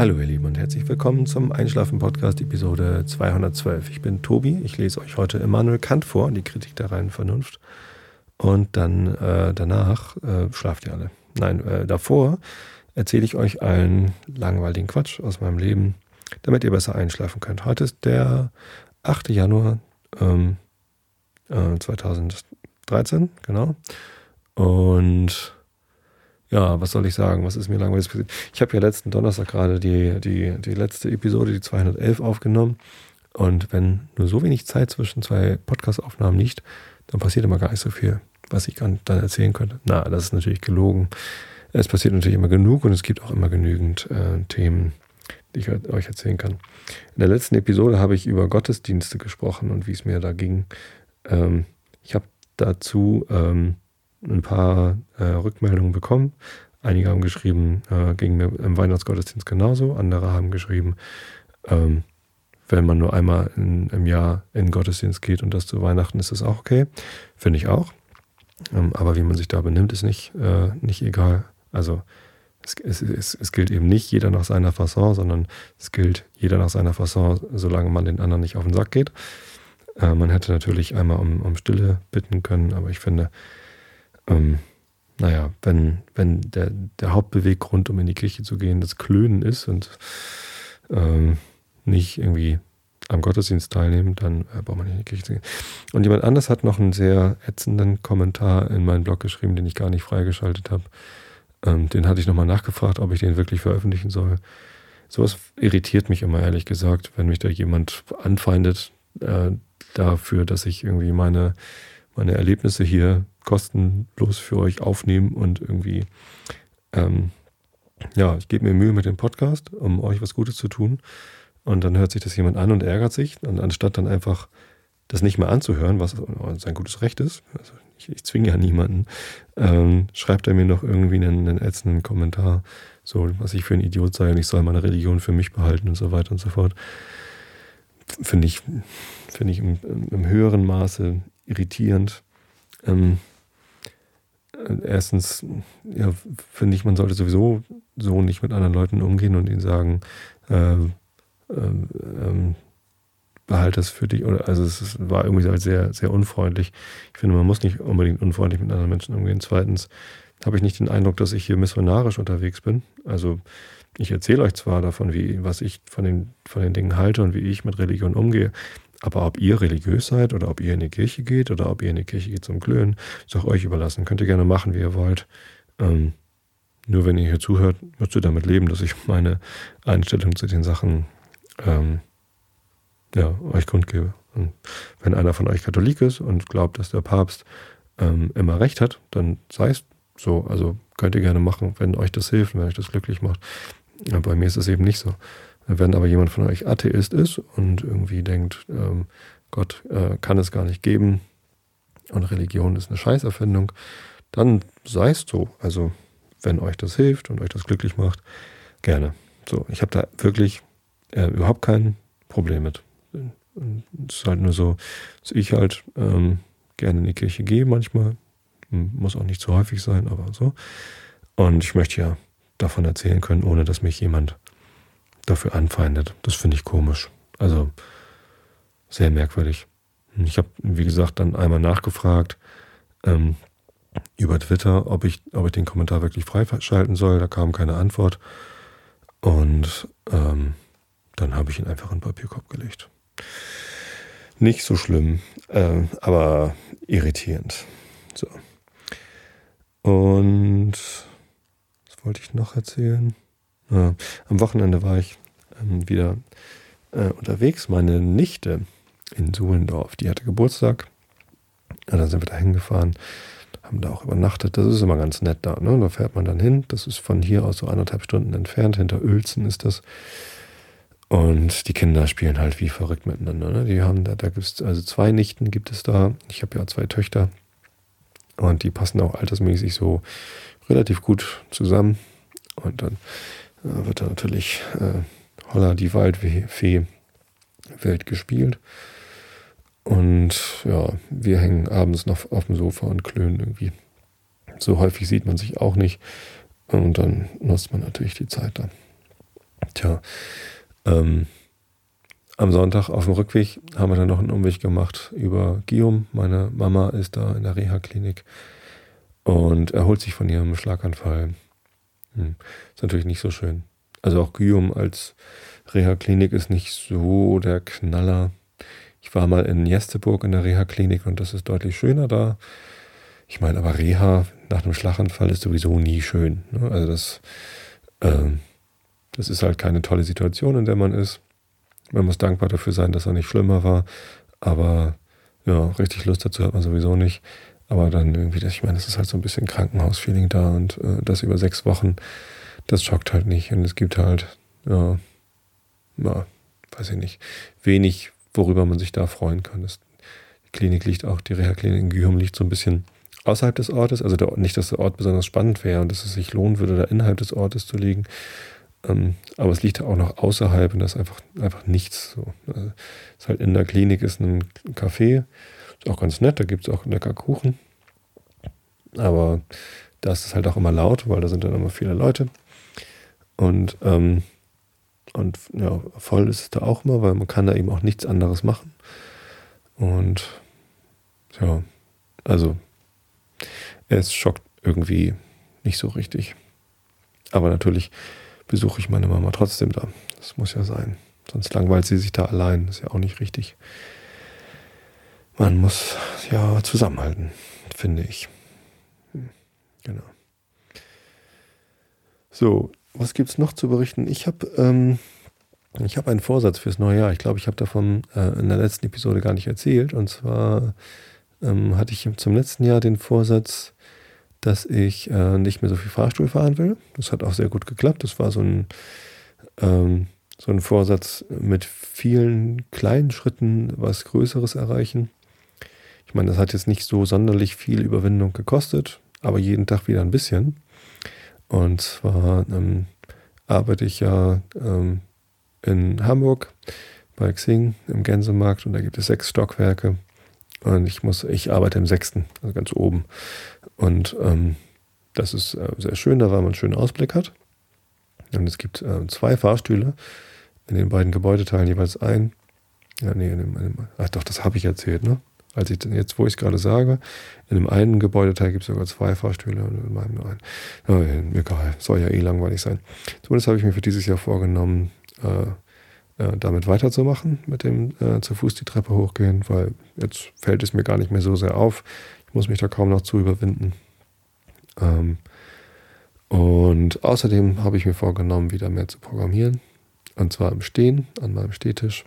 Hallo ihr Lieben und herzlich willkommen zum Einschlafen Podcast Episode 212. Ich bin Tobi, ich lese euch heute Immanuel Kant vor, die Kritik der reinen Vernunft. Und dann äh, danach äh, schlaft ihr alle. Nein, äh, davor erzähle ich euch allen langweiligen Quatsch aus meinem Leben, damit ihr besser einschlafen könnt. Heute ist der 8. Januar ähm, 2013, äh, genau. Und ja, was soll ich sagen? Was ist mir langweilig passiert? Ich habe ja letzten Donnerstag gerade die, die, die letzte Episode, die 211, aufgenommen. Und wenn nur so wenig Zeit zwischen zwei Podcast-Aufnahmen liegt, dann passiert immer gar nicht so viel, was ich dann erzählen könnte. Na, das ist natürlich gelogen. Es passiert natürlich immer genug und es gibt auch immer genügend äh, Themen, die ich euch erzählen kann. In der letzten Episode habe ich über Gottesdienste gesprochen und wie es mir da ging. Ähm, ich habe dazu ähm, ein paar äh, Rückmeldungen bekommen. Einige haben geschrieben, äh, mir im Weihnachtsgottesdienst genauso. Andere haben geschrieben, ähm, wenn man nur einmal in, im Jahr in Gottesdienst geht und das zu Weihnachten ist das auch okay. Finde ich auch. Ähm, aber wie man sich da benimmt, ist nicht, äh, nicht egal. Also es, es, es, es, gilt eben nicht jeder nach seiner Fasson, sondern es gilt jeder nach seiner Fasson, solange man den anderen nicht auf den Sack geht. Äh, man hätte natürlich einmal um, um Stille bitten können, aber ich finde, ähm, naja, wenn, wenn der, der Hauptbeweggrund, um in die Kirche zu gehen, das Klönen ist und ähm, nicht irgendwie am Gottesdienst teilnehmen, dann äh, braucht man nicht in die Kirche zu gehen. Und jemand anders hat noch einen sehr ätzenden Kommentar in meinen Blog geschrieben, den ich gar nicht freigeschaltet habe. Ähm, den hatte ich nochmal nachgefragt, ob ich den wirklich veröffentlichen soll. Sowas irritiert mich immer, ehrlich gesagt, wenn mich da jemand anfeindet äh, dafür, dass ich irgendwie meine, meine Erlebnisse hier kostenlos für euch aufnehmen und irgendwie, ähm, ja, ich gebe mir Mühe mit dem Podcast, um euch was Gutes zu tun. Und dann hört sich das jemand an und ärgert sich. Und anstatt dann einfach das nicht mehr anzuhören, was sein gutes Recht ist, also ich, ich zwinge ja niemanden, ähm, schreibt er mir noch irgendwie einen, einen ätzenden Kommentar, so was ich für ein Idiot sei und ich soll meine Religion für mich behalten und so weiter und so fort. Finde ich, finde ich im, im, höheren Maße irritierend. Ähm, erstens, ja, finde ich, man sollte sowieso so nicht mit anderen Leuten umgehen und ihnen sagen, äh, ähm, ähm, behalt das für dich. Oder, also es war irgendwie halt sehr, sehr unfreundlich. Ich finde, man muss nicht unbedingt unfreundlich mit anderen Menschen umgehen. Zweitens habe ich nicht den Eindruck, dass ich hier missionarisch unterwegs bin. Also ich erzähle euch zwar davon, wie, was ich von den, von den Dingen halte und wie ich mit Religion umgehe, aber ob ihr religiös seid oder ob ihr in die Kirche geht oder ob ihr in die Kirche geht zum Klönen, ist auch euch überlassen. Könnt ihr gerne machen, wie ihr wollt. Ähm, nur wenn ihr hier zuhört, müsst ihr damit leben, dass ich meine Einstellung zu den Sachen ähm, ja, euch kundgebe. Und wenn einer von euch Katholik ist und glaubt, dass der Papst ähm, immer recht hat, dann sei es so. Also könnt ihr gerne machen, wenn euch das hilft, wenn euch das glücklich macht. Ja, bei mir ist es eben nicht so. Wenn aber jemand von euch Atheist ist und irgendwie denkt, ähm, Gott äh, kann es gar nicht geben und Religion ist eine Scheißerfindung, dann sei es so. Also wenn euch das hilft und euch das glücklich macht, gerne. So, ich habe da wirklich äh, überhaupt kein Problem mit. Es ist halt nur so, dass ich halt ähm, gerne in die Kirche gehe manchmal. Muss auch nicht zu häufig sein, aber so. Und ich möchte ja davon erzählen können, ohne dass mich jemand dafür anfeindet. Das finde ich komisch. Also sehr merkwürdig. Ich habe, wie gesagt, dann einmal nachgefragt ähm, über Twitter, ob ich, ob ich den Kommentar wirklich freischalten soll. Da kam keine Antwort. Und ähm, dann habe ich ihn einfach in den Papierkorb gelegt. Nicht so schlimm, äh, aber irritierend. So. Und was wollte ich noch erzählen? Ja, am Wochenende war ich ähm, wieder äh, unterwegs. Meine Nichte in Suhlendorf, die hatte Geburtstag. Ja, dann sind wir da hingefahren, haben da auch übernachtet. Das ist immer ganz nett da. Ne? Da fährt man dann hin. Das ist von hier aus so anderthalb Stunden entfernt. Hinter Uelzen ist das. Und die Kinder spielen halt wie verrückt miteinander. Ne? Die haben da, da gibt es also zwei Nichten gibt es da. Ich habe ja zwei Töchter. Und die passen auch altersmäßig so relativ gut zusammen. Und dann äh, wird da natürlich äh, Holla die Waldfee Welt gespielt. Und ja, wir hängen abends noch auf dem Sofa und klönen irgendwie. So häufig sieht man sich auch nicht. Und dann nutzt man natürlich die Zeit da. Tja, ähm, am Sonntag auf dem Rückweg haben wir dann noch einen Umweg gemacht über Guillaume. Meine Mama ist da in der Reha-Klinik und erholt sich von ihrem Schlaganfall. Hm. Ist natürlich nicht so schön. Also auch Guillaume als Reha-Klinik ist nicht so der Knaller. Ich war mal in Jesteburg in der Reha-Klinik und das ist deutlich schöner da. Ich meine, aber Reha nach einem Schlaganfall ist sowieso nie schön. Ne? Also das, äh, das ist halt keine tolle Situation, in der man ist. Man muss dankbar dafür sein, dass er nicht schlimmer war. Aber ja, richtig Lust dazu hat man sowieso nicht. Aber dann irgendwie, ich meine, es ist halt so ein bisschen Krankenhausfeeling da und äh, das über sechs Wochen, das schockt halt nicht. Und es gibt halt, ja, ja, weiß ich nicht, wenig, worüber man sich da freuen kann. Das, die Klinik liegt auch, die Reha-Klinik in Gühum liegt so ein bisschen außerhalb des Ortes. Also der, nicht, dass der Ort besonders spannend wäre und dass es sich lohnen würde, da innerhalb des Ortes zu liegen. Ähm, aber es liegt auch noch außerhalb und das ist einfach, einfach nichts. So. Also, ist halt in der Klinik ist ein Café ist auch ganz nett, da gibt es auch lecker Kuchen. Aber da ist es halt auch immer laut, weil da sind dann immer viele Leute. Und, ähm, und ja, voll ist es da auch immer, weil man kann da eben auch nichts anderes machen. Und ja, also es schockt irgendwie nicht so richtig. Aber natürlich besuche ich meine Mama trotzdem da. Das muss ja sein. Sonst langweilt sie sich da allein. Das ist ja auch nicht richtig man muss ja zusammenhalten, finde ich. Hm, genau. So, was gibt es noch zu berichten? Ich habe ähm, hab einen Vorsatz fürs neue Jahr. Ich glaube, ich habe davon äh, in der letzten Episode gar nicht erzählt. Und zwar ähm, hatte ich zum letzten Jahr den Vorsatz, dass ich äh, nicht mehr so viel Fahrstuhl fahren will. Das hat auch sehr gut geklappt. Das war so ein, ähm, so ein Vorsatz mit vielen kleinen Schritten was Größeres erreichen. Ich meine, das hat jetzt nicht so sonderlich viel Überwindung gekostet, aber jeden Tag wieder ein bisschen. Und zwar ähm, arbeite ich ja ähm, in Hamburg bei Xing im Gänsemarkt und da gibt es sechs Stockwerke. Und ich muss, ich arbeite im sechsten, also ganz oben. Und ähm, das ist äh, sehr schön, da weil man einen schönen Ausblick hat. Und es gibt äh, zwei Fahrstühle in den beiden Gebäudeteilen jeweils ein. Ja, nee, in dem, in dem, ach doch, das habe ich erzählt, ne? Als ich jetzt, wo ich es gerade sage, in dem einen Gebäudeteil gibt es sogar zwei Fahrstühle und in meinem nur einen. Oh, egal, soll ja eh langweilig sein. Zumindest habe ich mir für dieses Jahr vorgenommen, äh, äh, damit weiterzumachen, mit dem äh, zu Fuß die Treppe hochgehen, weil jetzt fällt es mir gar nicht mehr so sehr auf. Ich muss mich da kaum noch zu überwinden. Ähm, und außerdem habe ich mir vorgenommen, wieder mehr zu programmieren. Und zwar im Stehen, an meinem Stehtisch.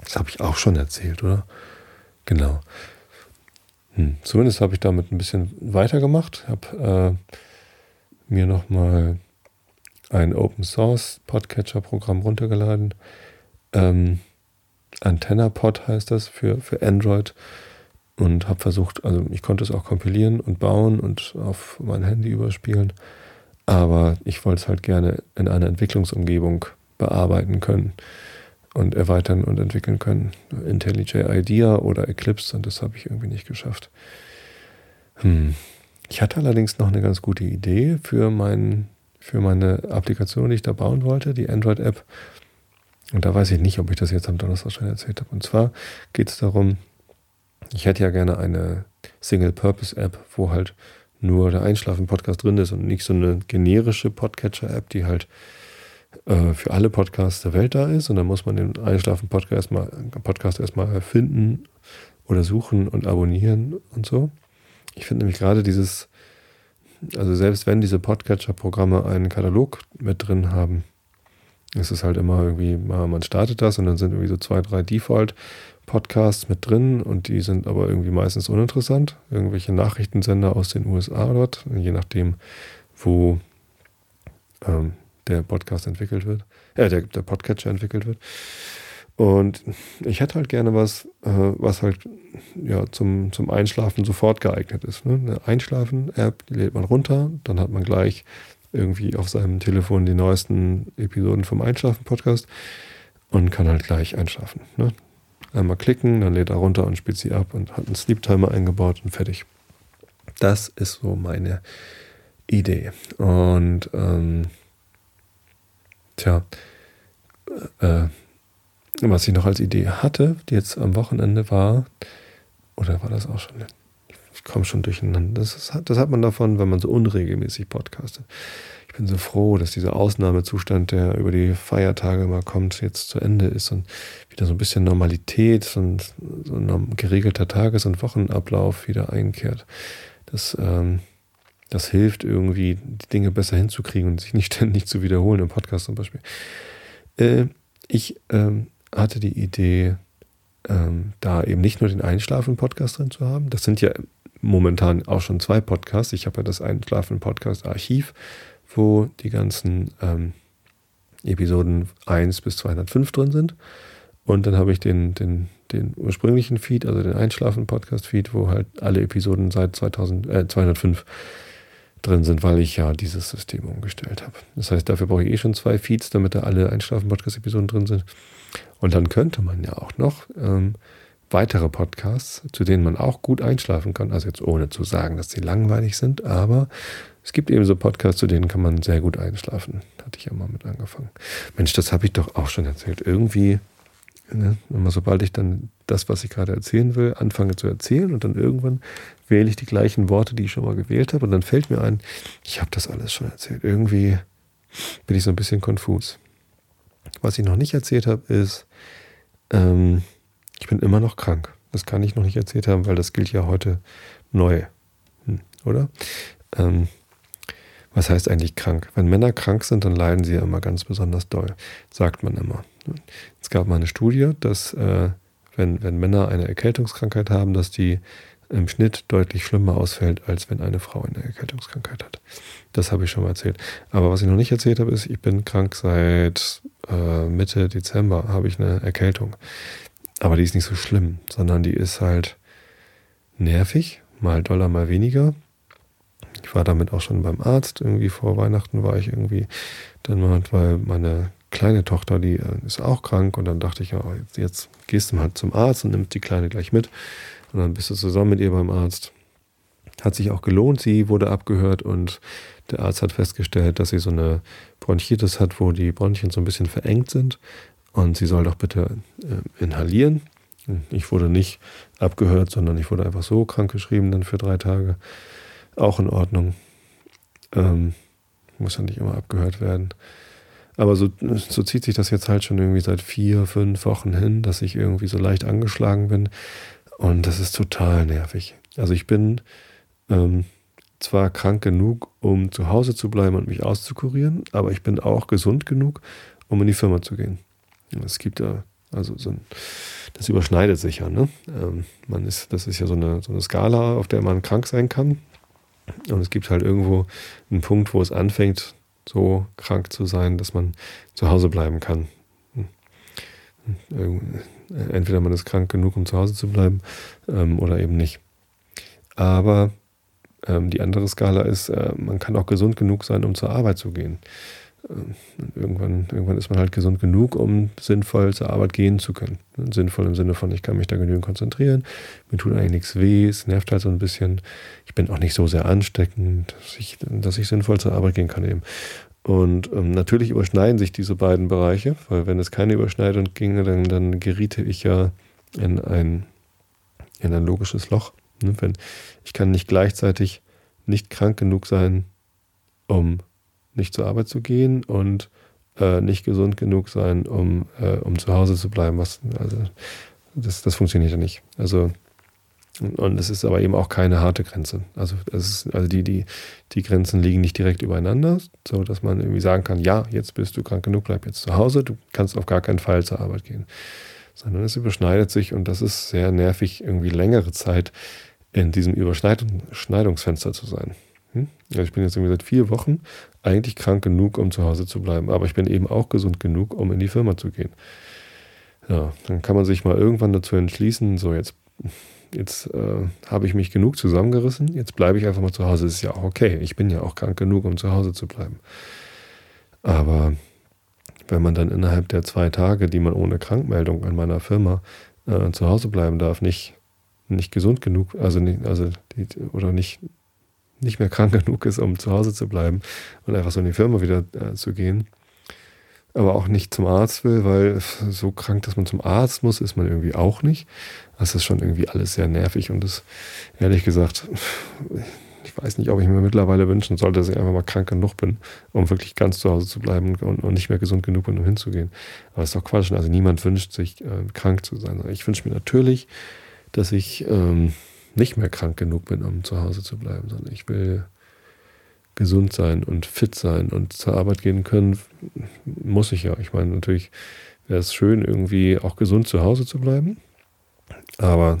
Das habe ich auch schon erzählt, oder? Genau. Hm. Zumindest habe ich damit ein bisschen weitergemacht. Habe äh, mir nochmal ein Open Source Podcatcher Programm runtergeladen. Ähm, AntennaPod heißt das für, für Android. Und habe versucht, also ich konnte es auch kompilieren und bauen und auf mein Handy überspielen. Aber ich wollte es halt gerne in einer Entwicklungsumgebung bearbeiten können und erweitern und entwickeln können. IntelliJ IDEA oder Eclipse und das habe ich irgendwie nicht geschafft. Hm. Ich hatte allerdings noch eine ganz gute Idee für, mein, für meine Applikation, die ich da bauen wollte, die Android-App. Und da weiß ich nicht, ob ich das jetzt am Donnerstag schon erzählt habe. Und zwar geht es darum, ich hätte ja gerne eine Single-Purpose-App, wo halt nur der Einschlafen-Podcast drin ist und nicht so eine generische Podcatcher-App, die halt äh, für alle Podcasts der Welt da ist. Und dann muss man den Einschlafen-Podcast mal, Podcast erstmal finden oder suchen und abonnieren und so. Ich finde nämlich gerade dieses, also selbst wenn diese Podcatcher-Programme einen Katalog mit drin haben, ist es halt immer irgendwie, man startet das und dann sind irgendwie so zwei, drei Default-Podcasts mit drin und die sind aber irgendwie meistens uninteressant. Irgendwelche Nachrichtensender aus den USA dort, je nachdem, wo ähm, der Podcast entwickelt wird, äh, der, der Podcatcher entwickelt wird. Und ich hätte halt gerne was, äh, was halt ja, zum, zum Einschlafen sofort geeignet ist. Ne? Eine Einschlafen-App, die lädt man runter, dann hat man gleich irgendwie auf seinem Telefon die neuesten Episoden vom Einschlafen-Podcast und kann halt gleich einschlafen. Ne? Einmal klicken, dann lädt er runter und spielt sie ab und hat einen Sleep-Timer eingebaut und fertig. Das ist so meine Idee. Und ähm, tja, äh, was ich noch als Idee hatte, die jetzt am Wochenende war, oder war das auch schon? Ich komme schon durcheinander. Das, ist, das hat man davon, wenn man so unregelmäßig podcastet. Ich bin so froh, dass dieser Ausnahmezustand, der über die Feiertage mal kommt, jetzt zu Ende ist und wieder so ein bisschen Normalität und so ein geregelter Tages- und Wochenablauf wieder einkehrt. Das, ähm, das hilft irgendwie, die Dinge besser hinzukriegen und sich nicht ständig zu wiederholen im Podcast zum Beispiel. Äh, ich ähm, hatte die Idee, ähm, da eben nicht nur den Einschlafen-Podcast drin zu haben. Das sind ja momentan auch schon zwei Podcasts. Ich habe ja das Einschlafen-Podcast-Archiv, wo die ganzen ähm, Episoden 1 bis 205 drin sind. Und dann habe ich den, den, den ursprünglichen Feed, also den Einschlafen-Podcast-Feed, wo halt alle Episoden seit 2000, äh, 205 drin sind, weil ich ja dieses System umgestellt habe. Das heißt, dafür brauche ich eh schon zwei Feeds, damit da alle Einschlafen-Podcast-Episoden drin sind. Und dann könnte man ja auch noch ähm, weitere Podcasts, zu denen man auch gut einschlafen kann. Also jetzt ohne zu sagen, dass sie langweilig sind, aber es gibt eben so Podcasts, zu denen kann man sehr gut einschlafen. Hatte ich ja mal mit angefangen. Mensch, das habe ich doch auch schon erzählt. Irgendwie, ne, sobald ich dann das, was ich gerade erzählen will, anfange zu erzählen und dann irgendwann wähle ich die gleichen Worte, die ich schon mal gewählt habe und dann fällt mir ein, ich habe das alles schon erzählt. Irgendwie bin ich so ein bisschen konfus. Was ich noch nicht erzählt habe, ist, ähm, ich bin immer noch krank. Das kann ich noch nicht erzählt haben, weil das gilt ja heute neu. Hm, oder? Ähm, was heißt eigentlich krank? Wenn Männer krank sind, dann leiden sie ja immer ganz besonders doll, sagt man immer. Es gab mal eine Studie, dass äh, wenn, wenn Männer eine Erkältungskrankheit haben, dass die im Schnitt deutlich schlimmer ausfällt, als wenn eine Frau eine Erkältungskrankheit hat. Das habe ich schon mal erzählt. Aber was ich noch nicht erzählt habe, ist, ich bin krank seit äh, Mitte Dezember, habe ich eine Erkältung. Aber die ist nicht so schlimm, sondern die ist halt nervig, mal doller, mal weniger. Ich war damit auch schon beim Arzt. Irgendwie vor Weihnachten war ich irgendwie dann mal, weil meine kleine Tochter, die äh, ist auch krank und dann dachte ich, ja, jetzt, jetzt gehst du mal zum Arzt und nimmst die Kleine gleich mit. Und dann bist du zusammen mit ihr beim Arzt. Hat sich auch gelohnt, sie wurde abgehört und der Arzt hat festgestellt, dass sie so eine Bronchitis hat, wo die Bronchien so ein bisschen verengt sind. Und sie soll doch bitte äh, inhalieren. Ich wurde nicht abgehört, sondern ich wurde einfach so krankgeschrieben dann für drei Tage. Auch in Ordnung. Ähm, muss ja nicht immer abgehört werden. Aber so, so zieht sich das jetzt halt schon irgendwie seit vier, fünf Wochen hin, dass ich irgendwie so leicht angeschlagen bin. Und das ist total nervig. Also ich bin ähm, zwar krank genug, um zu Hause zu bleiben und mich auszukurieren, aber ich bin auch gesund genug, um in die Firma zu gehen. Es gibt ja, also so ein, das überschneidet sich ja, ne? Ähm, man ist, das ist ja so eine, so eine Skala, auf der man krank sein kann. Und es gibt halt irgendwo einen Punkt, wo es anfängt, so krank zu sein, dass man zu Hause bleiben kann. Entweder man ist krank genug, um zu Hause zu bleiben, ähm, oder eben nicht. Aber ähm, die andere Skala ist, äh, man kann auch gesund genug sein, um zur Arbeit zu gehen. Ähm, irgendwann, irgendwann ist man halt gesund genug, um sinnvoll zur Arbeit gehen zu können. Sinnvoll im Sinne von, ich kann mich da genügend konzentrieren, mir tut eigentlich nichts weh, es nervt halt so ein bisschen. Ich bin auch nicht so sehr ansteckend, dass ich, dass ich sinnvoll zur Arbeit gehen kann eben. Und ähm, natürlich überschneiden sich diese beiden Bereiche, weil wenn es keine Überschneidung ginge, dann, dann geriete ich ja in ein, in ein logisches Loch. Ne? Wenn, ich kann nicht gleichzeitig nicht krank genug sein, um nicht zur Arbeit zu gehen und äh, nicht gesund genug sein, um, äh, um zu Hause zu bleiben. Was, also, das, das funktioniert ja nicht. Also und es ist aber eben auch keine harte Grenze. Also, ist, also die, die, die Grenzen liegen nicht direkt übereinander, so dass man irgendwie sagen kann, ja, jetzt bist du krank genug, bleib jetzt zu Hause, du kannst auf gar keinen Fall zur Arbeit gehen. Sondern es überschneidet sich und das ist sehr nervig, irgendwie längere Zeit in diesem Überschneidungsfenster zu sein. Hm? Also ich bin jetzt irgendwie seit vier Wochen eigentlich krank genug, um zu Hause zu bleiben, aber ich bin eben auch gesund genug, um in die Firma zu gehen. Ja, dann kann man sich mal irgendwann dazu entschließen, so jetzt jetzt äh, habe ich mich genug zusammengerissen, jetzt bleibe ich einfach mal zu Hause. Das ist ja auch okay. Ich bin ja auch krank genug, um zu Hause zu bleiben. Aber wenn man dann innerhalb der zwei Tage, die man ohne Krankmeldung an meiner Firma äh, zu Hause bleiben darf, nicht, nicht gesund genug, also nicht, also die, oder nicht, nicht mehr krank genug ist, um zu Hause zu bleiben und einfach so in die Firma wieder äh, zu gehen, aber auch nicht zum Arzt will, weil so krank, dass man zum Arzt muss, ist man irgendwie auch nicht. Das ist schon irgendwie alles sehr nervig und das, ehrlich gesagt, ich weiß nicht, ob ich mir mittlerweile wünschen sollte, dass ich einfach mal krank genug bin, um wirklich ganz zu Hause zu bleiben und, und nicht mehr gesund genug bin, um hinzugehen. Aber das ist doch Quatsch. Also niemand wünscht sich, äh, krank zu sein. Ich wünsche mir natürlich, dass ich ähm, nicht mehr krank genug bin, um zu Hause zu bleiben, sondern ich will gesund sein und fit sein und zur Arbeit gehen können, muss ich ja. Ich meine, natürlich wäre es schön, irgendwie auch gesund zu Hause zu bleiben. Aber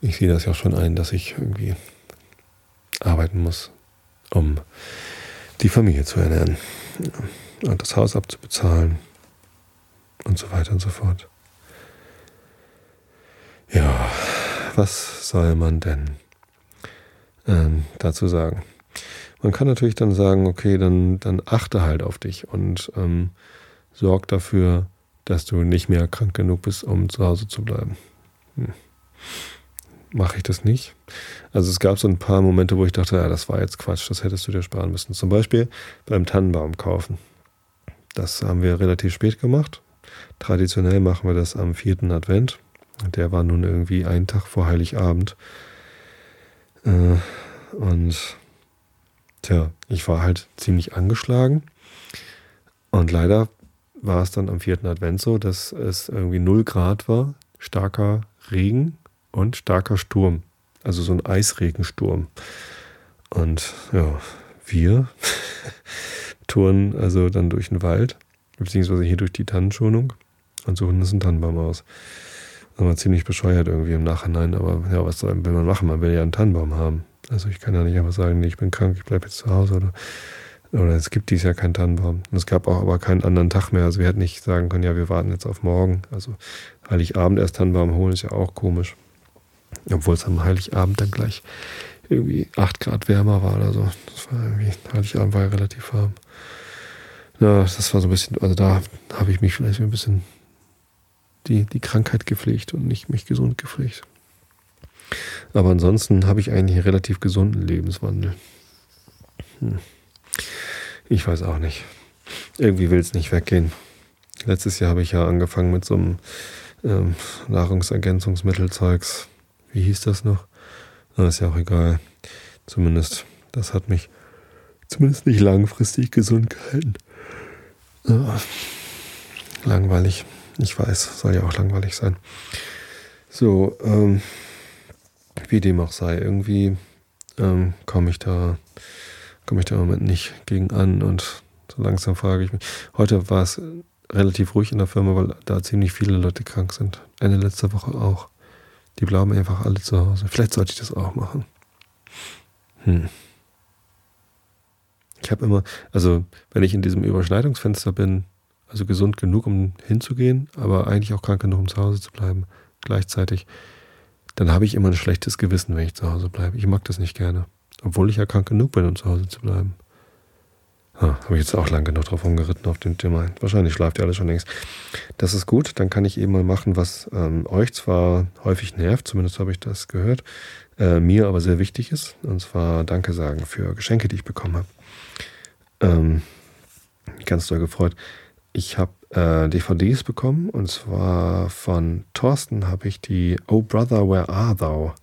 ich sehe das ja schon ein, dass ich irgendwie arbeiten muss, um die Familie zu ernähren und das Haus abzubezahlen und so weiter und so fort. Ja, was soll man denn ähm, dazu sagen? Man kann natürlich dann sagen, okay, dann, dann achte halt auf dich und ähm, sorg dafür, dass du nicht mehr krank genug bist, um zu Hause zu bleiben. Hm. Mache ich das nicht? Also es gab so ein paar Momente, wo ich dachte, ja, das war jetzt Quatsch, das hättest du dir sparen müssen. Zum Beispiel beim Tannenbaum kaufen. Das haben wir relativ spät gemacht. Traditionell machen wir das am vierten Advent. Der war nun irgendwie einen Tag vor Heiligabend. Äh, und Tja, ich war halt ziemlich angeschlagen. Und leider war es dann am vierten Advent so, dass es irgendwie 0 Grad war, starker Regen und starker Sturm. Also so ein Eisregensturm. Und ja, wir touren also dann durch den Wald, beziehungsweise hier durch die Tannenschonung und suchen uns einen Tannenbaum aus. War ziemlich bescheuert irgendwie im Nachhinein, aber ja, was soll, man machen? Man will ja einen Tannenbaum haben. Also ich kann ja nicht einfach sagen, nee, ich bin krank, ich bleibe jetzt zu Hause oder oder es gibt dies Jahr keinen Tannenbaum. Und es gab auch aber keinen anderen Tag mehr. Also wir hätten nicht sagen können, ja, wir warten jetzt auf morgen. Also Heiligabend erst Tannenbaum holen ist ja auch komisch. Obwohl es am Heiligabend dann gleich irgendwie 8 Grad wärmer war oder so. Das war irgendwie, Heiligabend war ja relativ warm. Ja, das war so ein bisschen, also da habe ich mich vielleicht ein bisschen die, die Krankheit gepflegt und nicht mich gesund gepflegt. Aber ansonsten habe ich eigentlich einen relativ gesunden Lebenswandel. Hm. Ich weiß auch nicht. Irgendwie will es nicht weggehen. Letztes Jahr habe ich ja angefangen mit so einem ähm, Nahrungsergänzungsmittelzeugs. Wie hieß das noch? Na, ist ja auch egal. Zumindest, das hat mich zumindest nicht langfristig gesund gehalten. Ja, langweilig. Ich weiß, soll ja auch langweilig sein. So, ähm, wie dem auch sei, irgendwie ähm, komme ich da, komme ich da im Moment nicht gegen an und so langsam frage ich mich. Heute war es relativ ruhig in der Firma, weil da ziemlich viele Leute krank sind. Ende letzter Woche auch. Die bleiben einfach alle zu Hause. Vielleicht sollte ich das auch machen. Hm. Ich habe immer, also wenn ich in diesem Überschneidungsfenster bin, also gesund genug, um hinzugehen, aber eigentlich auch krank genug, um zu Hause zu bleiben, gleichzeitig, dann habe ich immer ein schlechtes Gewissen, wenn ich zu Hause bleibe. Ich mag das nicht gerne. Obwohl ich ja krank genug bin, um zu Hause zu bleiben. Ah, habe ich jetzt auch lang genug drauf rumgeritten auf dem Thema. Wahrscheinlich schlaft ihr alle schon längst. Das ist gut, dann kann ich eben mal machen, was ähm, euch zwar häufig nervt, zumindest habe ich das gehört, äh, mir aber sehr wichtig ist. Und zwar Danke sagen für Geschenke, die ich bekommen habe. Ähm, ganz doll gefreut. Ich habe äh, DVDs bekommen und zwar von Thorsten habe ich die Oh Brother, Where Are Thou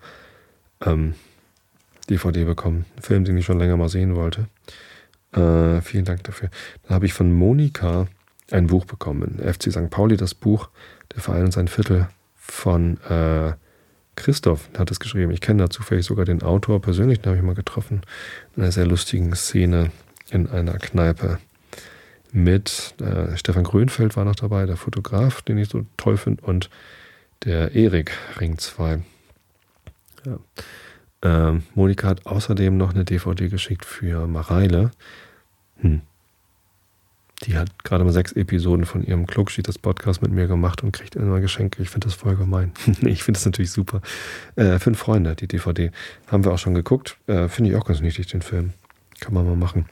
ähm, DVD bekommen. Ein Film, den ich schon länger mal sehen wollte. Äh, vielen Dank dafür. Dann habe ich von Monika ein Buch bekommen. FC St. Pauli, das Buch Der Verein und sein Viertel von äh, Christoph hat es geschrieben. Ich kenne da zufällig sogar den Autor persönlich, den habe ich mal getroffen. In einer sehr lustigen Szene in einer Kneipe mit äh, Stefan Grönfeld war noch dabei, der Fotograf, den ich so toll finde, und der Erik Ring 2. Ja. Ähm, Monika hat außerdem noch eine DVD geschickt für Mareile. Hm. Die hat gerade mal sechs Episoden von ihrem Klugschied, Podcast mit mir gemacht und kriegt immer Geschenke. Ich finde das voll gemein. ich finde das natürlich super. Äh, Fünf Freunde, die DVD. Haben wir auch schon geguckt. Äh, finde ich auch ganz niedlich, den Film. Kann man mal machen.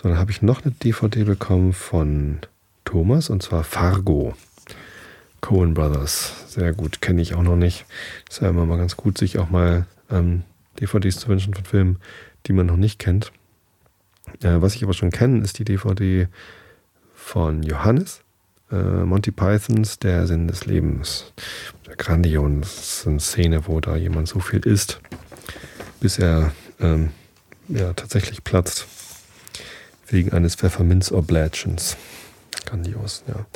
So, dann habe ich noch eine DVD bekommen von Thomas und zwar Fargo. Cohen Brothers. Sehr gut, kenne ich auch noch nicht. Ist ja immer mal ganz gut, sich auch mal ähm, DVDs zu wünschen von Filmen, die man noch nicht kennt. Äh, was ich aber schon kenne, ist die DVD von Johannes. Äh, Monty Pythons, der Sinn des Lebens. Der grandiosen Szene, wo da jemand so viel isst, bis er ähm, ja, tatsächlich platzt. Wegen eines Pfefferminz-Oblätschens. Grandios, ja.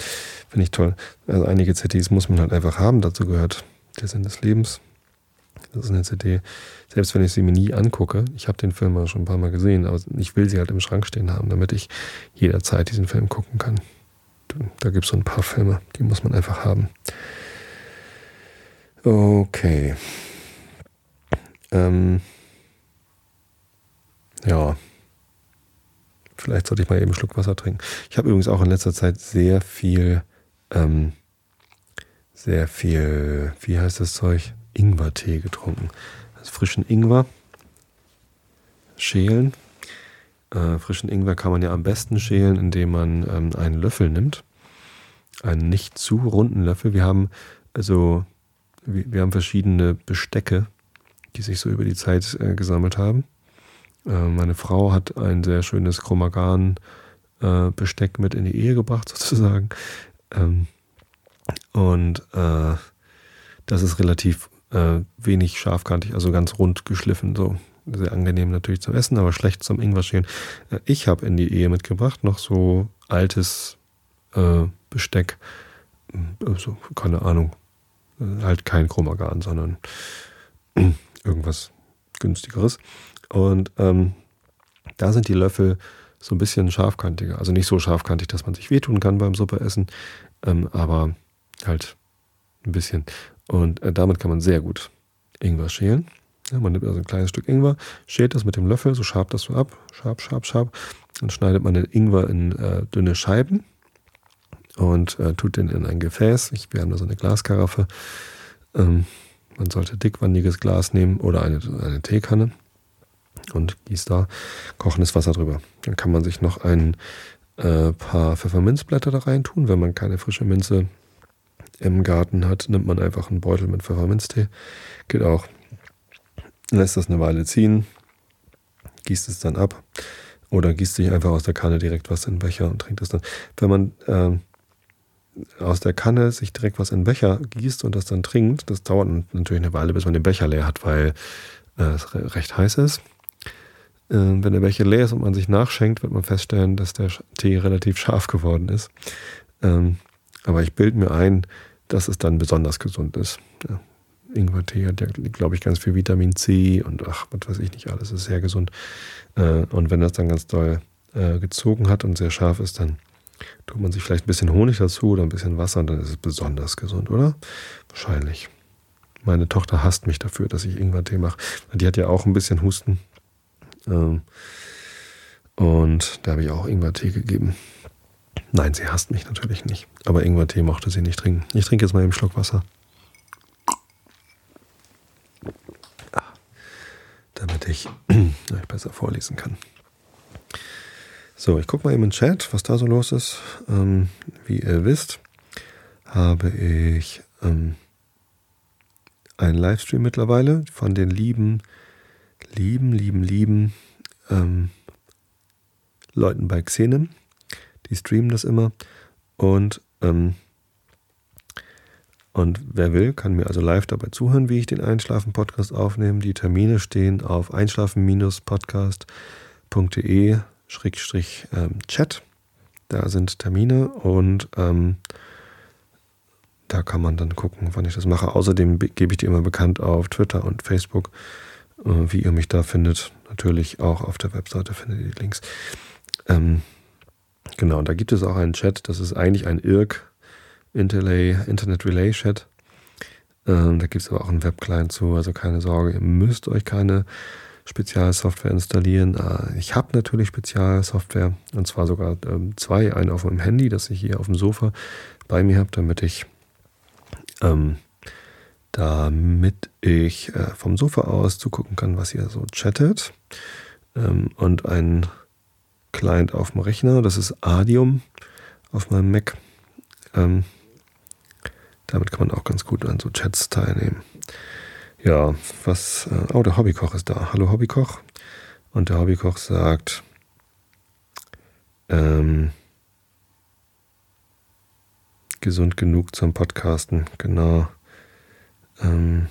Finde ich toll. Also einige CDs muss man halt einfach haben. Dazu gehört der Sinn des Lebens. Das ist eine CD, selbst wenn ich sie mir nie angucke, ich habe den Film schon ein paar Mal gesehen, aber ich will sie halt im Schrank stehen haben, damit ich jederzeit diesen Film gucken kann. Da gibt es so ein paar Filme, die muss man einfach haben. Okay. Ähm, ja. Vielleicht sollte ich mal eben einen Schluck Wasser trinken. Ich habe übrigens auch in letzter Zeit sehr viel, ähm, sehr viel, wie heißt das Zeug? Ingwertee getrunken. Also frischen Ingwer schälen. Äh, frischen Ingwer kann man ja am besten schälen, indem man ähm, einen Löffel nimmt. Einen nicht zu runden Löffel. Wir haben also, wir, wir haben verschiedene Bestecke, die sich so über die Zeit äh, gesammelt haben. Äh, meine Frau hat ein sehr schönes Chromagan-Besteck mit in die Ehe gebracht, sozusagen. Ähm, und äh, das ist relativ äh, wenig scharfkantig, also ganz rund geschliffen, so sehr angenehm natürlich zum Essen, aber schlecht zum Ingwer-Schälen. Äh, ich habe in die Ehe mitgebracht noch so altes äh, Besteck, also, keine Ahnung, äh, halt kein Chromagan, sondern irgendwas günstigeres. Und ähm, da sind die Löffel so ein bisschen scharfkantiger. Also nicht so scharfkantig, dass man sich wehtun kann beim Suppeessen, ähm, aber halt ein bisschen. Und äh, damit kann man sehr gut Ingwer schälen. Ja, man nimmt also ein kleines Stück Ingwer, schält das mit dem Löffel, so scharf das so ab, scharf, scharf, scharf. Dann schneidet man den Ingwer in äh, dünne Scheiben und äh, tut den in ein Gefäß. Ich, wir haben da so eine Glaskaraffe. Ähm, man sollte dickwandiges Glas nehmen oder eine, eine Teekanne und gießt da kochendes Wasser drüber. Dann kann man sich noch ein äh, paar Pfefferminzblätter da rein tun, wenn man keine frische Minze im Garten hat, nimmt man einfach einen Beutel mit Pfefferminztee. Geht auch. Lässt das eine Weile ziehen, gießt es dann ab oder gießt sich einfach aus der Kanne direkt was in den Becher und trinkt es dann. Wenn man äh, aus der Kanne sich direkt was in den Becher gießt und das dann trinkt, das dauert natürlich eine Weile, bis man den Becher leer hat, weil äh, es recht heiß ist. Äh, wenn der Becher leer ist und man sich nachschenkt, wird man feststellen, dass der Tee relativ scharf geworden ist. Ähm, aber ich bilde mir ein, dass es dann besonders gesund ist. Ja. Ingwertee hat ja, glaube ich, ganz viel Vitamin C und ach, was weiß ich nicht alles, ist sehr gesund. Äh, und wenn das dann ganz doll äh, gezogen hat und sehr scharf ist, dann tut man sich vielleicht ein bisschen Honig dazu oder ein bisschen Wasser und dann ist es besonders gesund, oder? Wahrscheinlich. Meine Tochter hasst mich dafür, dass ich Ingwertee mache. Die hat ja auch ein bisschen Husten. Ähm, und da habe ich auch Ingwertee gegeben. Nein, sie hasst mich natürlich nicht. Aber Ingwertee mochte sie nicht trinken. Ich trinke jetzt mal einen Schluck Wasser. Damit ich euch besser vorlesen kann. So, ich gucke mal eben im Chat, was da so los ist. Ähm, wie ihr wisst, habe ich ähm, einen Livestream mittlerweile von den lieben, lieben, lieben, lieben ähm, Leuten bei Xenem die streamen das immer. Und, ähm, und wer will, kann mir also live dabei zuhören, wie ich den Einschlafen-Podcast aufnehme. Die Termine stehen auf einschlafen-podcast.de Schrägstrich ähm, Chat. Da sind Termine und ähm, da kann man dann gucken, wann ich das mache. Außerdem gebe ich dir immer bekannt auf Twitter und Facebook, wie ihr mich da findet. Natürlich auch auf der Webseite findet ihr die Links. Ähm, Genau, und da gibt es auch einen Chat, das ist eigentlich ein IRC, Internet Relay Chat. Ähm, da gibt es aber auch einen Webclient zu, also keine Sorge, ihr müsst euch keine Spezialsoftware installieren. Äh, ich habe natürlich Spezialsoftware, und zwar sogar ähm, zwei, eine auf meinem Handy, das ich hier auf dem Sofa bei mir habe, damit ich ähm, damit ich äh, vom Sofa aus zugucken kann, was ihr so chattet. Ähm, und ein Client auf dem Rechner. Das ist Adium auf meinem Mac. Ähm, damit kann man auch ganz gut an so Chats teilnehmen. Ja, was. Äh, oh, der Hobbykoch ist da. Hallo Hobbykoch. Und der Hobbykoch sagt, ähm, gesund genug zum Podcasten. Genau. Ähm,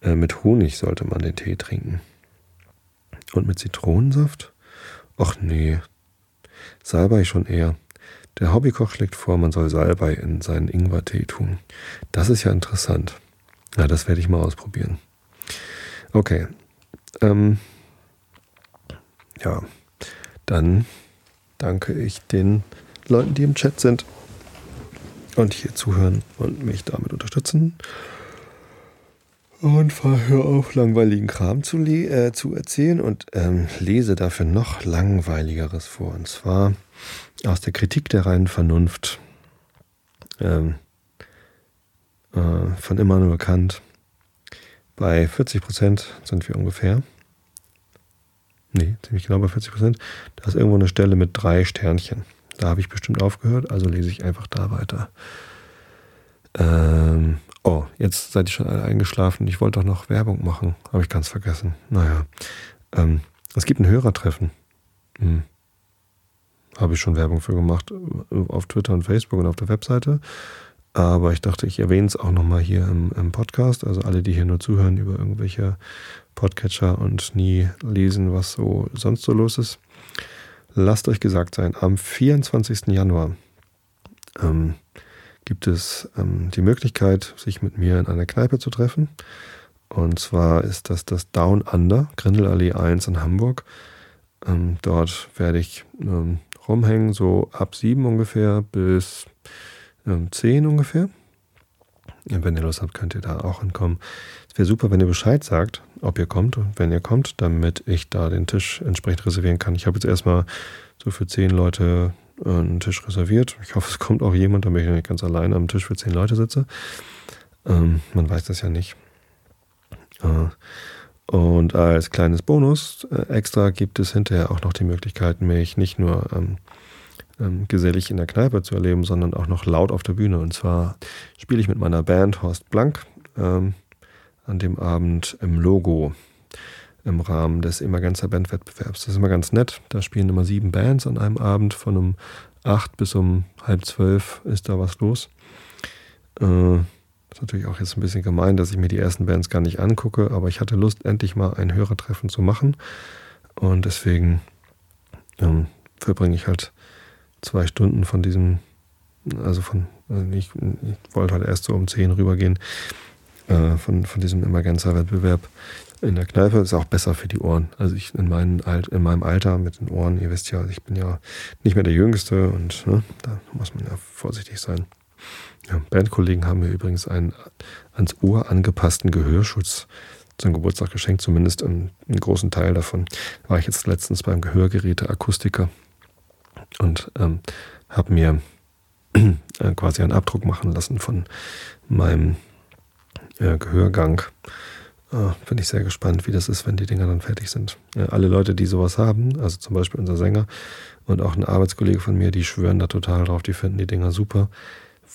äh, mit Honig sollte man den Tee trinken. Und mit Zitronensaft? Ach nee. Salbei schon eher. Der Hobbykoch schlägt vor, man soll Salbei in seinen Ingwertee tun. Das ist ja interessant. Ja, das werde ich mal ausprobieren. Okay. Ähm, ja, dann danke ich den Leuten, die im Chat sind und hier zuhören und mich damit unterstützen. Und hör auf, langweiligen Kram zu, äh, zu erzählen und ähm, lese dafür noch langweiligeres vor. Und zwar aus der Kritik der reinen Vernunft ähm, äh, von Immanuel Kant. Bei 40 Prozent sind wir ungefähr. Nee, ziemlich genau bei 40 Prozent. Da ist irgendwo eine Stelle mit drei Sternchen. Da habe ich bestimmt aufgehört, also lese ich einfach da weiter. Ähm, oh, jetzt seid ihr schon alle eingeschlafen. Ich wollte doch noch Werbung machen. Habe ich ganz vergessen. Naja. Ähm, es gibt ein Hörertreffen. Hm. Habe ich schon Werbung für gemacht. Auf Twitter und Facebook und auf der Webseite. Aber ich dachte, ich erwähne es auch nochmal hier im, im, Podcast. Also alle, die hier nur zuhören über irgendwelche Podcatcher und nie lesen, was so sonst so los ist. Lasst euch gesagt sein, am 24. Januar ähm, gibt es ähm, die Möglichkeit, sich mit mir in einer Kneipe zu treffen. Und zwar ist das das Down Under, Grindelallee 1 in Hamburg. Ähm, dort werde ich ähm, rumhängen, so ab 7 ungefähr bis ähm, 10 ungefähr. Wenn ihr Lust habt, könnt ihr da auch hinkommen. Es wäre super, wenn ihr Bescheid sagt, ob ihr kommt und wenn ihr kommt, damit ich da den Tisch entsprechend reservieren kann. Ich habe jetzt erstmal so für 10 Leute äh, einen Tisch reserviert. Ich hoffe, es kommt auch jemand, damit ich nicht ganz alleine am Tisch für 10 Leute sitze. Ähm, man weiß das ja nicht. Äh, und als kleines Bonus äh, extra gibt es hinterher auch noch die Möglichkeit, mich nicht nur ähm, ähm, gesellig in der Kneipe zu erleben, sondern auch noch laut auf der Bühne. Und zwar spiele ich mit meiner Band Horst Blank ähm, an dem Abend im Logo im Rahmen des Emergenzer Bandwettbewerbs. Das ist immer ganz nett. Da spielen immer sieben Bands an einem Abend. Von um acht bis um halb zwölf ist da was los. Äh, ist natürlich auch jetzt ein bisschen gemein, dass ich mir die ersten Bands gar nicht angucke, aber ich hatte Lust, endlich mal ein Hörertreffen zu machen. Und deswegen ähm, verbringe ich halt zwei Stunden von diesem, also von, also ich, ich wollte halt erst so um zehn rübergehen, äh, von, von diesem Emergenza-Wettbewerb in der Kneipe. Ist auch besser für die Ohren. Also ich in, meinen Alt, in meinem Alter mit den Ohren, ihr wisst ja, ich bin ja nicht mehr der Jüngste und ne, da muss man ja vorsichtig sein. Ja, Bandkollegen haben mir übrigens einen ans Ohr angepassten Gehörschutz zum Geburtstag geschenkt, zumindest einen, einen großen Teil davon. Da war ich jetzt letztens beim Gehörgeräte-Akustiker und ähm, habe mir äh, quasi einen Abdruck machen lassen von meinem äh, Gehörgang. Äh, Bin ich sehr gespannt, wie das ist, wenn die Dinger dann fertig sind. Ja, alle Leute, die sowas haben, also zum Beispiel unser Sänger und auch ein Arbeitskollege von mir, die schwören da total drauf, die finden die Dinger super,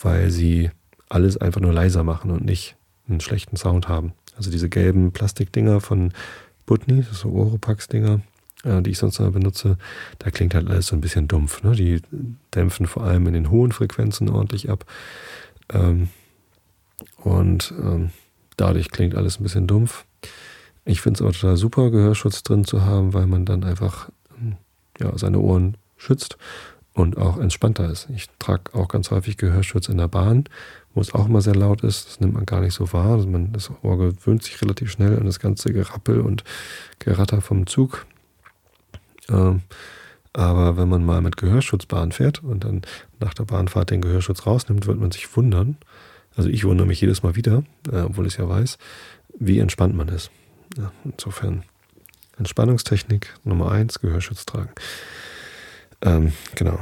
weil sie alles einfach nur leiser machen und nicht einen schlechten Sound haben. Also diese gelben Plastikdinger von Butni, das so Oropax-Dinger, äh, die ich sonst immer benutze, da klingt halt alles so ein bisschen dumpf. Ne? Die dämpfen vor allem in den hohen Frequenzen ordentlich ab. Ähm, und ähm, dadurch klingt alles ein bisschen dumpf. Ich finde es aber total super, Gehörschutz drin zu haben, weil man dann einfach ähm, ja, seine Ohren schützt und auch entspannter ist. Ich trage auch ganz häufig Gehörschutz in der Bahn, wo es auch immer sehr laut ist. Das nimmt man gar nicht so wahr. Also man, das Ohr gewöhnt sich relativ schnell an das ganze Gerappel und Geratter vom Zug. Ähm, aber wenn man mal mit Gehörschutz Bahn fährt und dann nach der Bahnfahrt den Gehörschutz rausnimmt, wird man sich wundern. Also ich wundere mich jedes Mal wieder, äh, obwohl ich es ja weiß, wie entspannt man ist. Ja, insofern Entspannungstechnik Nummer eins, Gehörschutz tragen. Ähm, genau.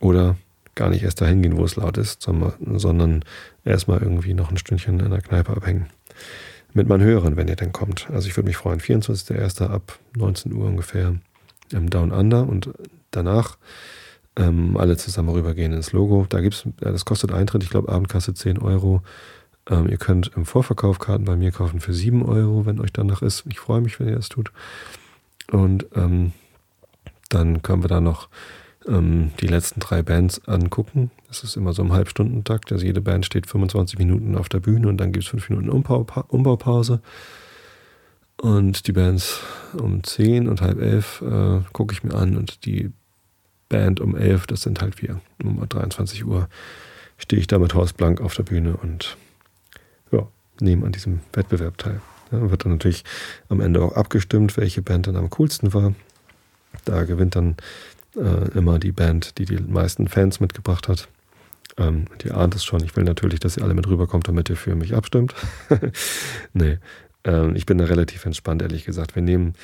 Oder gar nicht erst dahin gehen, wo es laut ist, sondern erstmal irgendwie noch ein Stündchen in der Kneipe abhängen mit meinen Hörern, wenn ihr denn kommt. Also ich würde mich freuen. 24.01. ab 19 Uhr ungefähr im Down Under und danach ähm, alle zusammen rübergehen ins Logo. Da gibt's, das kostet Eintritt, ich glaube Abendkasse 10 Euro. Ähm, ihr könnt im Vorverkauf Karten bei mir kaufen für 7 Euro, wenn euch danach ist. Ich freue mich, wenn ihr das tut. Und ähm, dann können wir da noch ähm, die letzten drei Bands angucken. Das ist immer so im Halbstundentakt. Also jede Band steht 25 Minuten auf der Bühne und dann gibt es fünf Minuten Umbau, Umbaupause. Und die Bands um 10 und halb elf äh, gucke ich mir an und die Band um 11, das sind halt wir. Um 23 Uhr stehe ich da mit Horst Blank auf der Bühne und ja, nehme an diesem Wettbewerb teil. Ja, wird dann natürlich am Ende auch abgestimmt, welche Band dann am coolsten war. Da gewinnt dann äh, immer die Band, die die meisten Fans mitgebracht hat. Ähm, ihr ahnt es schon, ich will natürlich, dass ihr alle mit rüberkommt, damit ihr für mich abstimmt. nee, ähm, ich bin da relativ entspannt, ehrlich gesagt. Wir nehmen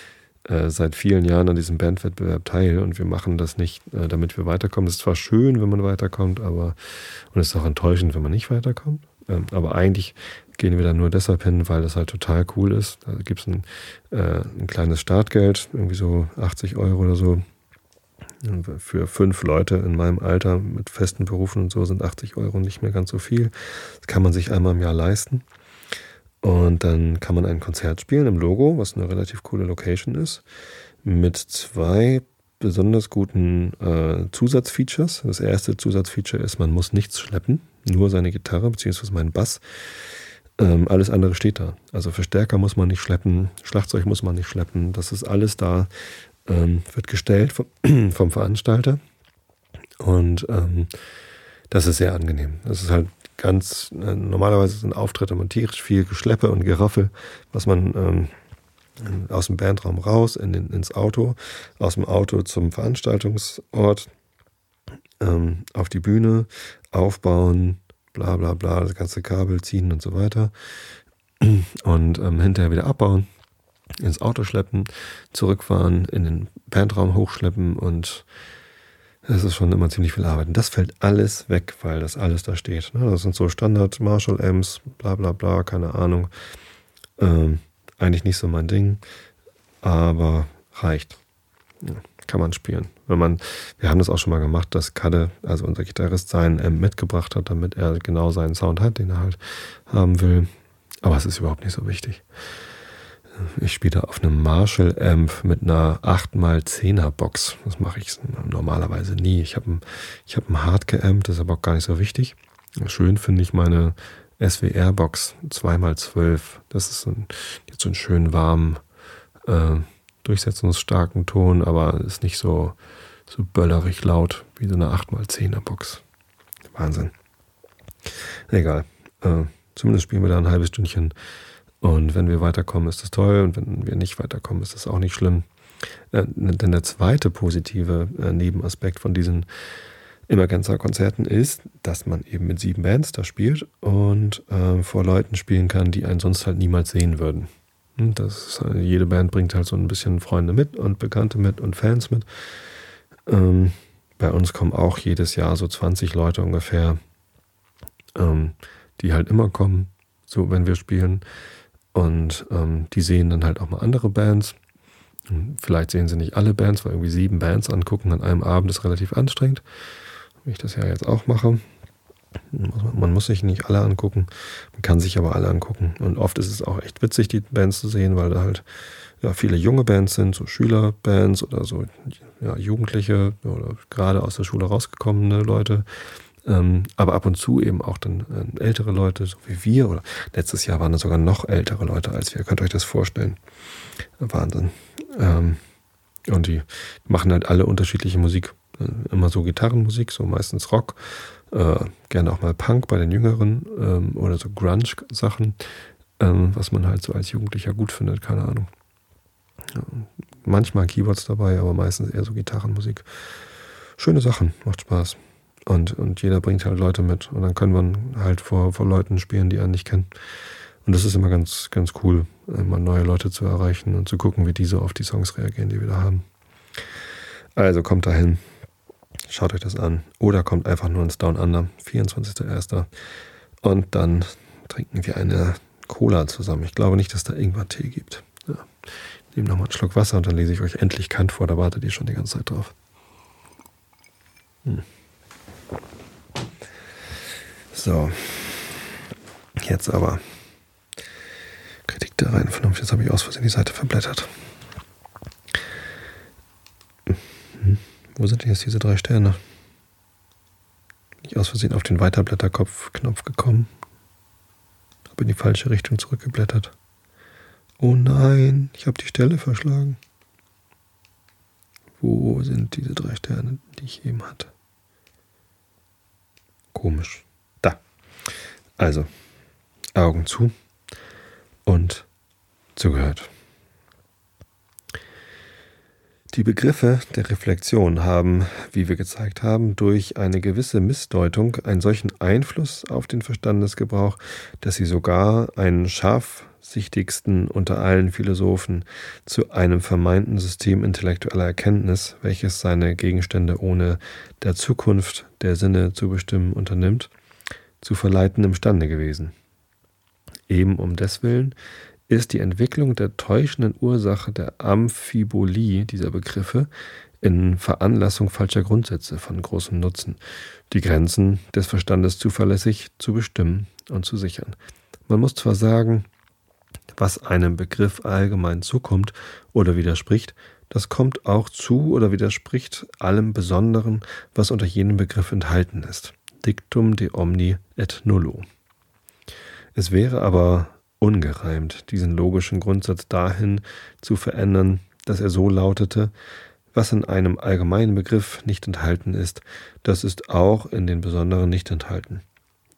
äh, seit vielen Jahren an diesem Bandwettbewerb teil und wir machen das nicht, äh, damit wir weiterkommen. Es ist zwar schön, wenn man weiterkommt, aber und es ist auch enttäuschend, wenn man nicht weiterkommt. Ähm, aber eigentlich gehen wir da nur deshalb hin, weil das halt total cool ist. Da gibt es ein, äh, ein kleines Startgeld, irgendwie so 80 Euro oder so. Für fünf Leute in meinem Alter mit festen Berufen und so sind 80 Euro nicht mehr ganz so viel. Das kann man sich einmal im Jahr leisten. Und dann kann man ein Konzert spielen im Logo, was eine relativ coole Location ist, mit zwei besonders guten äh, Zusatzfeatures. Das erste Zusatzfeature ist, man muss nichts schleppen, nur seine Gitarre bzw. meinen Bass. Ähm, alles andere steht da. Also Verstärker muss man nicht schleppen, Schlagzeug muss man nicht schleppen. Das ist alles da, ähm, wird gestellt vom, vom Veranstalter. Und ähm, das ist sehr angenehm. Das ist halt ganz, äh, normalerweise sind Auftritte man tierisch viel Geschleppe und Geraffel, was man ähm, aus dem Bandraum raus in den, ins Auto, aus dem Auto zum Veranstaltungsort, ähm, auf die Bühne, aufbauen, bla bla bla, das ganze Kabel ziehen und so weiter. Und ähm, hinterher wieder abbauen, ins Auto schleppen, zurückfahren, in den Bandraum hochschleppen und das ist schon immer ziemlich viel Arbeit. Und das fällt alles weg, weil das alles da steht. Ne? Das sind so Standard Marshall Amps, bla bla bla, keine Ahnung. Ähm, eigentlich nicht so mein Ding, aber reicht. Ja, kann man spielen. Wenn man, wir haben das auch schon mal gemacht, dass Kadde, also unser Gitarrist, seinen Amp mitgebracht hat, damit er genau seinen Sound hat, den er halt haben will. Aber es ist überhaupt nicht so wichtig. Ich spiele auf einem Marshall-Amp mit einer 8x10er Box. Das mache ich normalerweise nie. Ich habe ein, ich hab ein Hardcore-Amp, das ist aber auch gar nicht so wichtig. Schön finde ich meine SWR-Box 2x12. Das ist ein, jetzt so einen schönen warmen, äh, durchsetzungsstarken Ton, aber ist nicht so, so böllerig laut wie so eine 8x10er Box. Wahnsinn. Egal. Äh, zumindest spielen wir da ein halbes Stündchen und wenn wir weiterkommen, ist das toll. Und wenn wir nicht weiterkommen, ist das auch nicht schlimm. Äh, denn der zweite positive äh, Nebenaspekt von diesen Emergenza-Konzerten ist, dass man eben mit sieben Bands da spielt und äh, vor Leuten spielen kann, die einen sonst halt niemals sehen würden. Hm, das äh, jede Band bringt halt so ein bisschen Freunde mit und Bekannte mit und Fans mit. Ähm, bei uns kommen auch jedes Jahr so 20 Leute ungefähr, ähm, die halt immer kommen, so wenn wir spielen. Und ähm, die sehen dann halt auch mal andere Bands. Vielleicht sehen sie nicht alle Bands, weil irgendwie sieben Bands angucken an einem Abend ist relativ anstrengend. Wie ich das ja jetzt auch mache. Man muss sich nicht alle angucken, man kann sich aber alle angucken. Und oft ist es auch echt witzig, die Bands zu sehen, weil da halt ja, viele junge Bands sind, so Schülerbands oder so ja, Jugendliche oder gerade aus der Schule rausgekommene Leute, ähm, aber ab und zu eben auch dann äh, ältere Leute, so wie wir. Oder letztes Jahr waren es sogar noch ältere Leute als wir. Könnt ihr euch das vorstellen? Wahnsinn. Ähm, und die machen halt alle unterschiedliche Musik. Äh, immer so Gitarrenmusik, so meistens Rock. Äh, gerne auch mal Punk bei den Jüngeren ähm, oder so Grunge-Sachen, ähm, was man halt so als Jugendlicher gut findet, keine Ahnung. Manchmal Keyboards dabei, aber meistens eher so Gitarrenmusik. Schöne Sachen, macht Spaß. Und, und jeder bringt halt Leute mit. Und dann können wir halt vor, vor Leuten spielen, die einen nicht kennen. Und das ist immer ganz, ganz cool, immer neue Leute zu erreichen und zu gucken, wie die so auf die Songs reagieren, die wir da haben. Also kommt dahin, schaut euch das an. Oder kommt einfach nur ins Down Under, 24.01. Und dann trinken wir eine Cola zusammen. Ich glaube nicht, dass da irgendwann Tee gibt. Ja. Nehme nochmal einen Schluck Wasser und dann lese ich euch endlich Kant vor. Da wartet ihr schon die ganze Zeit drauf. Hm. So. Jetzt aber. Kritik der reinen Vernunft. Jetzt habe ich aus Versehen die Seite verblättert. Wo sind denn jetzt diese drei Sterne? Bin ich aus Versehen auf den Weiterblätterkopf-Knopf gekommen? Habe in die falsche Richtung zurückgeblättert. Oh nein, ich habe die Stelle verschlagen. Wo sind diese drei Sterne, die ich eben hatte? Komisch. Also, Augen zu und zugehört. Die Begriffe der Reflexion haben, wie wir gezeigt haben, durch eine gewisse Missdeutung einen solchen Einfluss auf den Verstandesgebrauch, dass sie sogar einen scharfsichtigsten unter allen Philosophen zu einem vermeinten System intellektueller Erkenntnis, welches seine Gegenstände ohne der Zukunft der Sinne zu bestimmen unternimmt, zu verleiten imstande gewesen. Eben um deswillen ist die Entwicklung der täuschenden Ursache der Amphibolie dieser Begriffe in Veranlassung falscher Grundsätze von großem Nutzen, die Grenzen des Verstandes zuverlässig zu bestimmen und zu sichern. Man muss zwar sagen, was einem Begriff allgemein zukommt oder widerspricht, das kommt auch zu oder widerspricht allem Besonderen, was unter jenem Begriff enthalten ist. Dictum de omni et nullo. Es wäre aber ungereimt, diesen logischen Grundsatz dahin zu verändern, dass er so lautete, was in einem allgemeinen Begriff nicht enthalten ist, das ist auch in den besonderen nicht enthalten,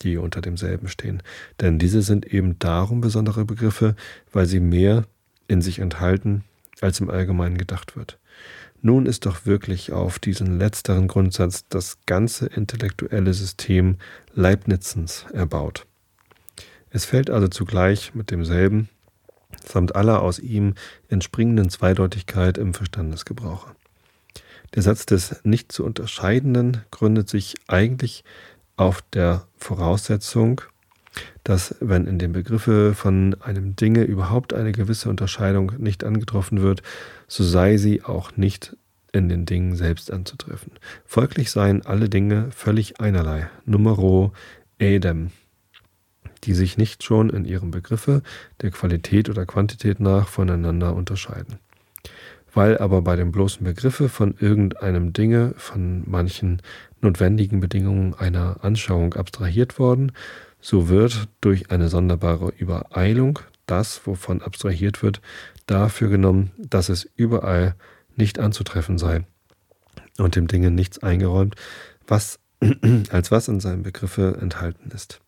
die unter demselben stehen. Denn diese sind eben darum besondere Begriffe, weil sie mehr in sich enthalten, als im Allgemeinen gedacht wird. Nun ist doch wirklich auf diesen letzteren Grundsatz das ganze intellektuelle System Leibnizens erbaut. Es fällt also zugleich mit demselben, samt aller aus ihm entspringenden Zweideutigkeit im Verstandesgebrauche. Der Satz des nicht zu unterscheidenden gründet sich eigentlich auf der Voraussetzung, dass wenn in dem Begriffe von einem Dinge überhaupt eine gewisse Unterscheidung nicht angetroffen wird, so sei sie auch nicht in den Dingen selbst anzutreffen. Folglich seien alle Dinge völlig einerlei, numero edem, die sich nicht schon in ihrem Begriffe der Qualität oder Quantität nach voneinander unterscheiden. Weil aber bei dem bloßen Begriffe von irgendeinem Dinge von manchen notwendigen Bedingungen einer Anschauung abstrahiert worden, so wird durch eine sonderbare Übereilung das, wovon abstrahiert wird, dafür genommen, dass es überall nicht anzutreffen sei und dem Dinge nichts eingeräumt, was als was in seinem Begriffe enthalten ist.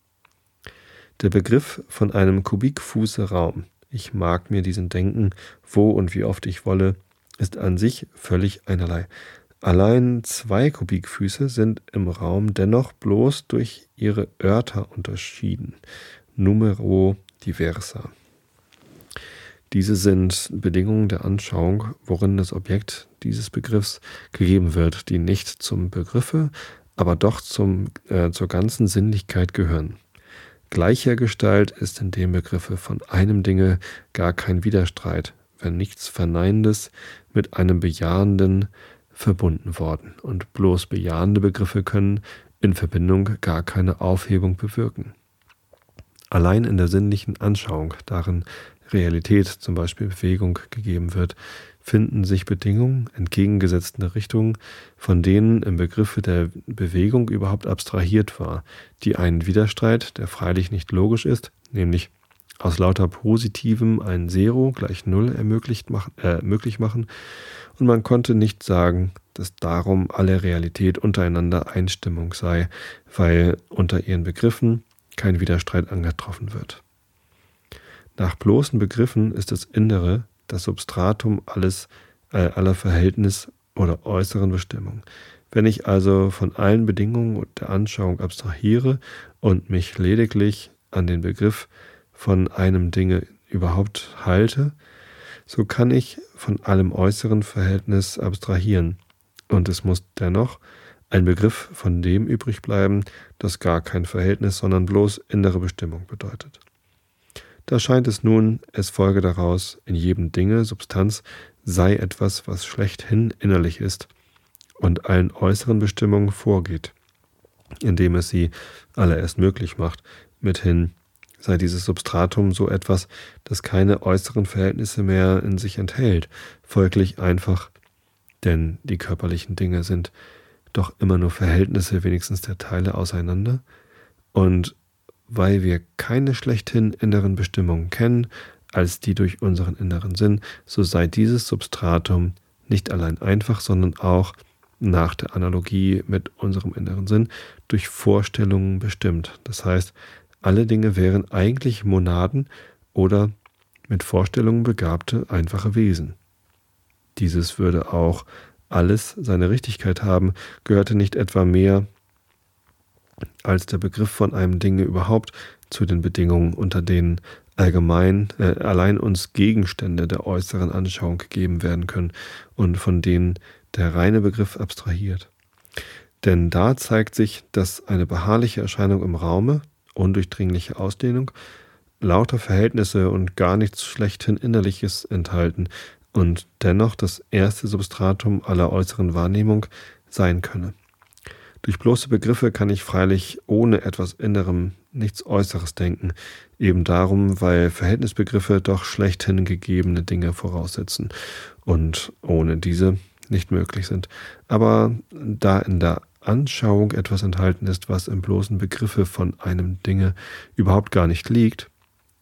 Der Begriff von einem Kubikfuße Raum, ich mag mir diesen denken, wo und wie oft ich wolle, ist an sich völlig einerlei. Allein zwei Kubikfüße sind im Raum dennoch bloß durch ihre Örter unterschieden. Numero diversa. Diese sind Bedingungen der Anschauung, worin das Objekt dieses Begriffs gegeben wird, die nicht zum Begriffe, aber doch zum, äh, zur ganzen Sinnlichkeit gehören. Gleicher Gestalt ist in dem Begriffe von einem Dinge gar kein Widerstreit, wenn nichts Verneinendes mit einem Bejahenden verbunden worden, und bloß bejahende Begriffe können in Verbindung gar keine Aufhebung bewirken. Allein in der sinnlichen Anschauung, darin Realität, zum Beispiel Bewegung, gegeben wird, finden sich Bedingungen entgegengesetzter Richtungen, von denen im Begriffe der Bewegung überhaupt abstrahiert war, die einen Widerstreit, der freilich nicht logisch ist, nämlich aus lauter Positivem ein Zero gleich Null ermöglicht machen, äh, möglich machen, und man konnte nicht sagen, dass darum alle Realität untereinander Einstimmung sei, weil unter ihren Begriffen kein Widerstreit angetroffen wird. Nach bloßen Begriffen ist das Innere das Substratum alles, äh, aller Verhältnis oder äußeren Bestimmung. Wenn ich also von allen Bedingungen der Anschauung abstrahiere und mich lediglich an den Begriff von einem Dinge überhaupt halte, so kann ich von allem äußeren Verhältnis abstrahieren. Und es muss dennoch ein Begriff von dem übrig bleiben, das gar kein Verhältnis, sondern bloß innere Bestimmung bedeutet. Da scheint es nun, es folge daraus, in jedem Dinge, Substanz, sei etwas, was schlechthin innerlich ist und allen äußeren Bestimmungen vorgeht, indem es sie alle erst möglich macht, mithin sei dieses Substratum so etwas, das keine äußeren Verhältnisse mehr in sich enthält, folglich einfach Denn die körperlichen Dinge sind doch immer nur Verhältnisse wenigstens der Teile auseinander. Und weil wir keine schlechthin inneren Bestimmungen kennen, als die durch unseren inneren Sinn, so sei dieses Substratum nicht allein einfach, sondern auch nach der Analogie mit unserem inneren Sinn durch Vorstellungen bestimmt. Das heißt, alle Dinge wären eigentlich Monaden oder mit Vorstellungen begabte einfache Wesen. Dieses würde auch alles seine Richtigkeit haben, gehörte nicht etwa mehr als der Begriff von einem Dinge überhaupt zu den Bedingungen, unter denen allgemein äh, allein uns Gegenstände der äußeren Anschauung gegeben werden können und von denen der reine Begriff abstrahiert. Denn da zeigt sich, dass eine beharrliche Erscheinung im Raume, undurchdringliche Ausdehnung, lauter Verhältnisse und gar nichts schlechthin Innerliches enthalten und dennoch das erste Substratum aller äußeren Wahrnehmung sein könne. Durch bloße Begriffe kann ich freilich ohne etwas Innerem nichts Äußeres denken, eben darum, weil Verhältnisbegriffe doch schlechthin gegebene Dinge voraussetzen und ohne diese nicht möglich sind. Aber da in der Anschauung etwas enthalten ist, was im bloßen Begriffe von einem Dinge überhaupt gar nicht liegt,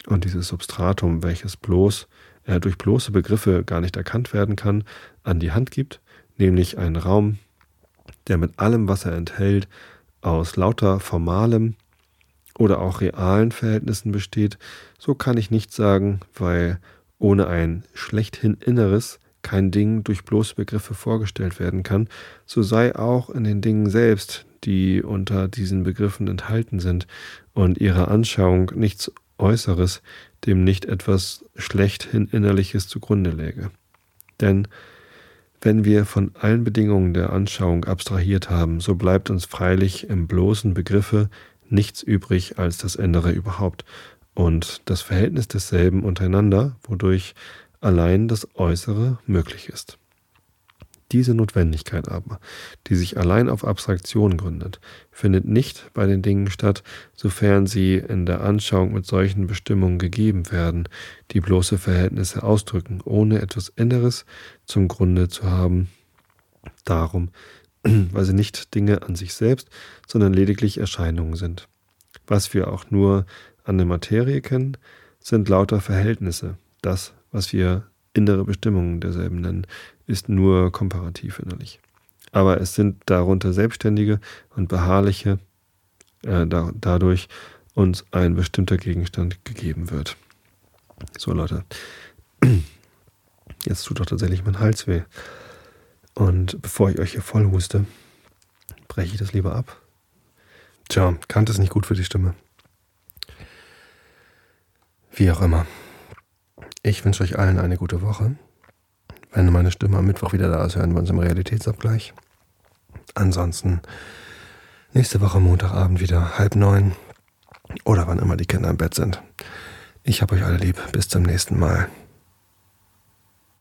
und dieses Substratum, welches bloß äh, durch bloße Begriffe gar nicht erkannt werden kann, an die Hand gibt, nämlich einen Raum, der mit allem, was er enthält, aus lauter formalem oder auch realen Verhältnissen besteht, so kann ich nicht sagen, weil ohne ein schlechthin Inneres kein Ding durch bloße Begriffe vorgestellt werden kann, so sei auch in den Dingen selbst, die unter diesen Begriffen enthalten sind und ihrer Anschauung nichts Äußeres, dem nicht etwas schlechthin Innerliches zugrunde läge. Denn wenn wir von allen Bedingungen der Anschauung abstrahiert haben, so bleibt uns freilich im bloßen Begriffe nichts übrig als das Innere überhaupt und das Verhältnis desselben untereinander, wodurch allein das Äußere möglich ist. Diese Notwendigkeit aber, die sich allein auf Abstraktion gründet, findet nicht bei den Dingen statt, sofern sie in der Anschauung mit solchen Bestimmungen gegeben werden, die bloße Verhältnisse ausdrücken, ohne etwas Inneres zum Grunde zu haben. Darum, weil sie nicht Dinge an sich selbst, sondern lediglich Erscheinungen sind. Was wir auch nur an der Materie kennen, sind lauter Verhältnisse, das, was wir innere Bestimmungen derselben nennen, ist nur komparativ innerlich. Aber es sind darunter selbstständige und beharrliche, äh, da, dadurch uns ein bestimmter Gegenstand gegeben wird. So Leute, jetzt tut doch tatsächlich mein Hals weh. Und bevor ich euch hier voll huste, breche ich das lieber ab. Tja, Kant ist nicht gut für die Stimme. Wie auch immer. Ich wünsche euch allen eine gute Woche. Wenn meine Stimme am Mittwoch wieder da ist, hören wir uns im Realitätsabgleich. Ansonsten nächste Woche Montagabend wieder halb neun oder wann immer die Kinder im Bett sind. Ich habe euch alle lieb. Bis zum nächsten Mal.